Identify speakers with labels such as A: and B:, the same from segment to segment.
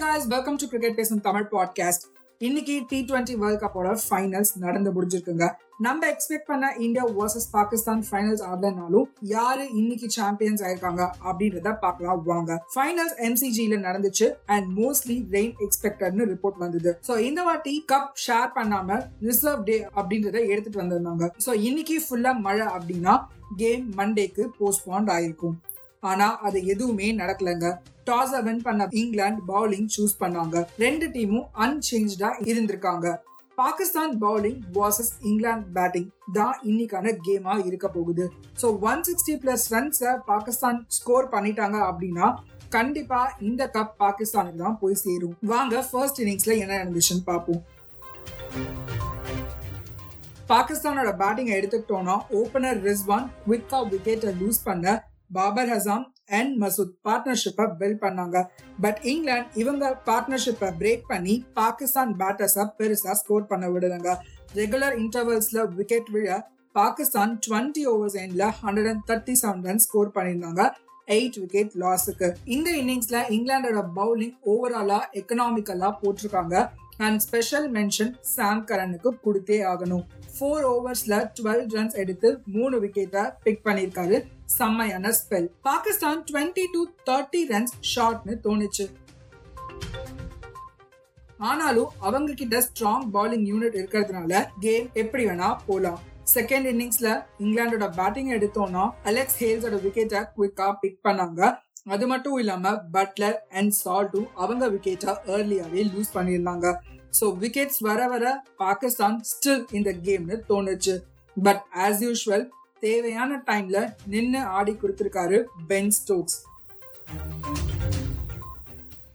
A: Guys welcome to cricket பேசும் Tamil podcast இன்னைக்கு T twenty world கப்போட ஃபைனல்ஸ் நடந்து முடிஞ்சிருக்குங்க. நம்ம எக்ஸ்பெக்ட் பண்ண இந்தியா வர்சஸ் பாகிஸ்தான் ஃபைனல்ஸ் ஆடலனாலும் யாரு இன்னைக்கு சாம்பியன்ஸ் ஆயிருக்காங்க அப்படின்றத பார்க்கலாம் வாங்க. ஃபைனல்ஸ் எம்சிஜில நடந்துச்சு அண்ட் மோஸ்ட்லி ரெயின் எக்ஸ்பெக்டட்னு ரிப்போர்ட் வந்தது. சோ இந்த வாட்டி கப் ஷேர் பண்ணாம ரிசர்வ் டே அப்படின்றத எடுத்துட்டு வந்திருந்தாங்க. சோ இன்னைக்கு ஃபுல்லா மழை அப்படின்னா கேம் மண்டேக்கு போஸ்ட்பாண்ட் ஆயிருக்கும். ஆனா அது எதுவுமே நடக்கலங்க. டாஸ் வின் பண்ண இங்கிலாந்து பவுலிங் சூஸ் பண்ணாங்க. ரெண்டு டீமும் அன்சேஞ்சா இருந்திருக்காங்க. Pakistan bowling versus England batting தான் இன்னைக்கான கேமா இருக்க போகுது. ஸோ ஒன் சிக்ஸ்டி பிளஸ் ரன்ஸை பாகிஸ்தான் ஸ்கோர் பண்ணிட்டாங்க அப்படின்னா கண்டிப்பா இந்த கப் பாகிஸ்தானுக்கு தான் போய் சேரும். வாங்க ஃபர்ஸ்ட் இன்னிங்ஸ்ல என்ன நடந்துச்சுன்னு பார்ப்போம். பாகிஸ்தானோட பேட்டிங் எடுத்துக்கிட்டோம்னா ஓபனர் ரிஸ்வான் குவிக்கா விக்கெட்டை லூஸ் பண்ண பாபர் ஹசாம் அண்ட் மசூத் பார்ட்னர்ஷிப்பை பில்ட் பண்ணாங்க பட் இங்கிலாந்து இவங்க பார்ட்னர்ஷிப்பை பிரேக் பண்ணி பாகிஸ்தான் பேட்டர்ஸை பெருசாக ஸ்கோர் பண்ண விடுறாங்க ரெகுலர் இன்டர்வல்ஸில் விக்கெட் விழ பாகிஸ்தான் டுவெண்ட்டி ஓவர்ஸ் எண்ட்ல hundred and thirty seven run score பண்ணியிருந்தாங்க எயிட் விக்கெட் லாஸுக்கு இந்த இன்னிங்ஸில் இங்கிலாந்தோட பவுலிங் ஓவராலாக எக்கனாமிக்கலாக போட்டிருக்காங்க. அண்ட் ஸ்பெஷல் மென்ஷன் சாம் கரனுக்கு கொடுத்தே ஆகணும். ஃபோர் ஓவர்ஸ்ல டுவெல் ரன்ஸ் எடுத்து மூணு விக்கெட்டை பிக் பண்ணியிருக்காரு. செம்மையான spell Pakistan twenty two thirty runs ஷாட்னு தோணுச்சு. ஆனாலும் அவங்க கிட்ட ஸ்ட்ராங் பவுலிங் யூனிட் இருக்கிறதுனால கேம் எப்படி வேணா போலாம். செகண்ட் இன்னிங்ஸ்ல இங்கிலாந்தோட பேட்டிங் எடுத்தோம்னா அலெக்ஸ் ஹேல்ஸோட விக்கெட்டை குவிக்கா பிக் பண்ணாங்க. அது மட்டும் இல்லாம பட்லர் அண்ட் சால்ட்டும் அவங்க விக்கெட்டா ஏர்லியாவே லூஸ் பண்ணியிருந்தாங்க ஸோ விக்கெட்ஸ் வர வர பாகிஸ்தான் ஸ்டில் இந்த கேம்னு தோணுச்சு. பட் ஆஸ் யூஷுவல் தேவையான டைம்ல நின்று ஆடி கொடுத்துருக்காரு Ben Stokes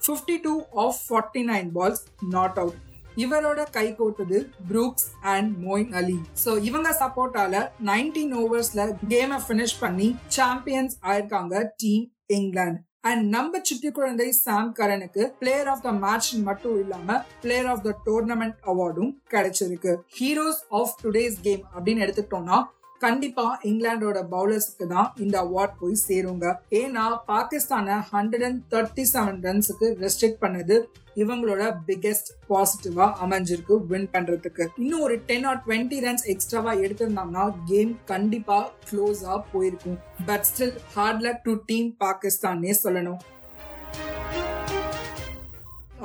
A: fifty two off forty nine balls not out இவரோட கை கோட்டது Brooks and Moeen Ali so இவங்க சப்போர்ட்டால நைன்டீன் ஓவர்ஸ்ல கேமை ஃபினிஷ் பண்ணி சாம்பியன்ஸ் ஆயிருக்காங்க டீம் இங்கிலாந்து அண்ட் நம்ம சுட்டி குழந்தை சாம் கரனுக்கு பிளேயர் ஆஃப் த மேட்ச் மட்டும் இல்லாம பிளேயர் ஆஃப் த டோர்னமெண்ட் அவார்டும் கிடைச்சிருக்கு. ஹீரோஸ் ஆஃப் டுடேஸ் கேம் அப்படின்னு எடுத்துக்கிட்டோம்னா கண்டிப்பா இங்கிலாந்தோட பவுலர்ஸ்க்கு தான் இந்த அவார்ட் போய் சேருங்க. ஏன்னா பாகிஸ்தானை ஹண்ட்ரட் அண்ட் தேர்ட்டி செவன் ரன்ஸுக்கு ரெஸ்ட்ரிக்ட் பண்ணது இவங்களோட பிக்கெஸ்ட் பாசிட்டிவா அமைஞ்சிருக்கு வின் பண்றதுக்கு. இன்னும் ஒரு டென் ஆர் டுவெண்ட்டி ரன்ஸ் எக்ஸ்ட்ராவா எடுத்திருந்தாங்கன்னா கேம் கண்டிப்பா க்ளோஸா போயிருக்கும். But still hard luck to team பாகிஸ்தானே சொல்லணும்.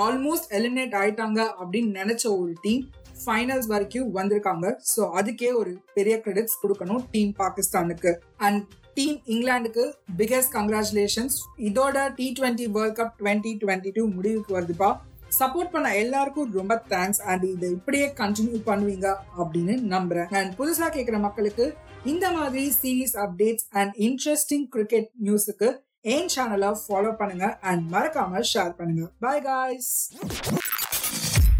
A: ஆல்மோஸ்ட் எலிமினேட் ஆயிட்டாங்க அப்படின்னு நினைச்ச ஒரு டீம் ஃபைனல்ஸ் வரைக்கும் வந்திருக்காங்க. ஸோ அதுக்கே ஒரு பெரிய கிரெடிட்ஸ் கொடுக்கணும் டீம் பாகிஸ்தானுக்கு. அண்ட் டீம் இங்கிலாந்துக்கு பிகஸ்ட் கங்க்ராச்சுலேஷன்ஸ் இதோட T twenty world cup twenty twenty two முடிவுக்கு வருதுப்பா. சப்போர்ட் பண்ண எல்லாருக்கும் ரொம்ப தேங்க்ஸ் அண்ட் இதை இப்படியே கண்டினியூ பண்ணுவீங்க அப்படின்னு நம்புறேன். அண்ட் புதுசாக கேட்குற மக்களுக்கு இந்த மாதிரி series updates and interesting cricket நியூஸுக்கு என் சேனலை ஃபாலோ பண்ணுங்க. அண்ட் மறக்காம ஷேர் பண்ணுங்க. Bye guys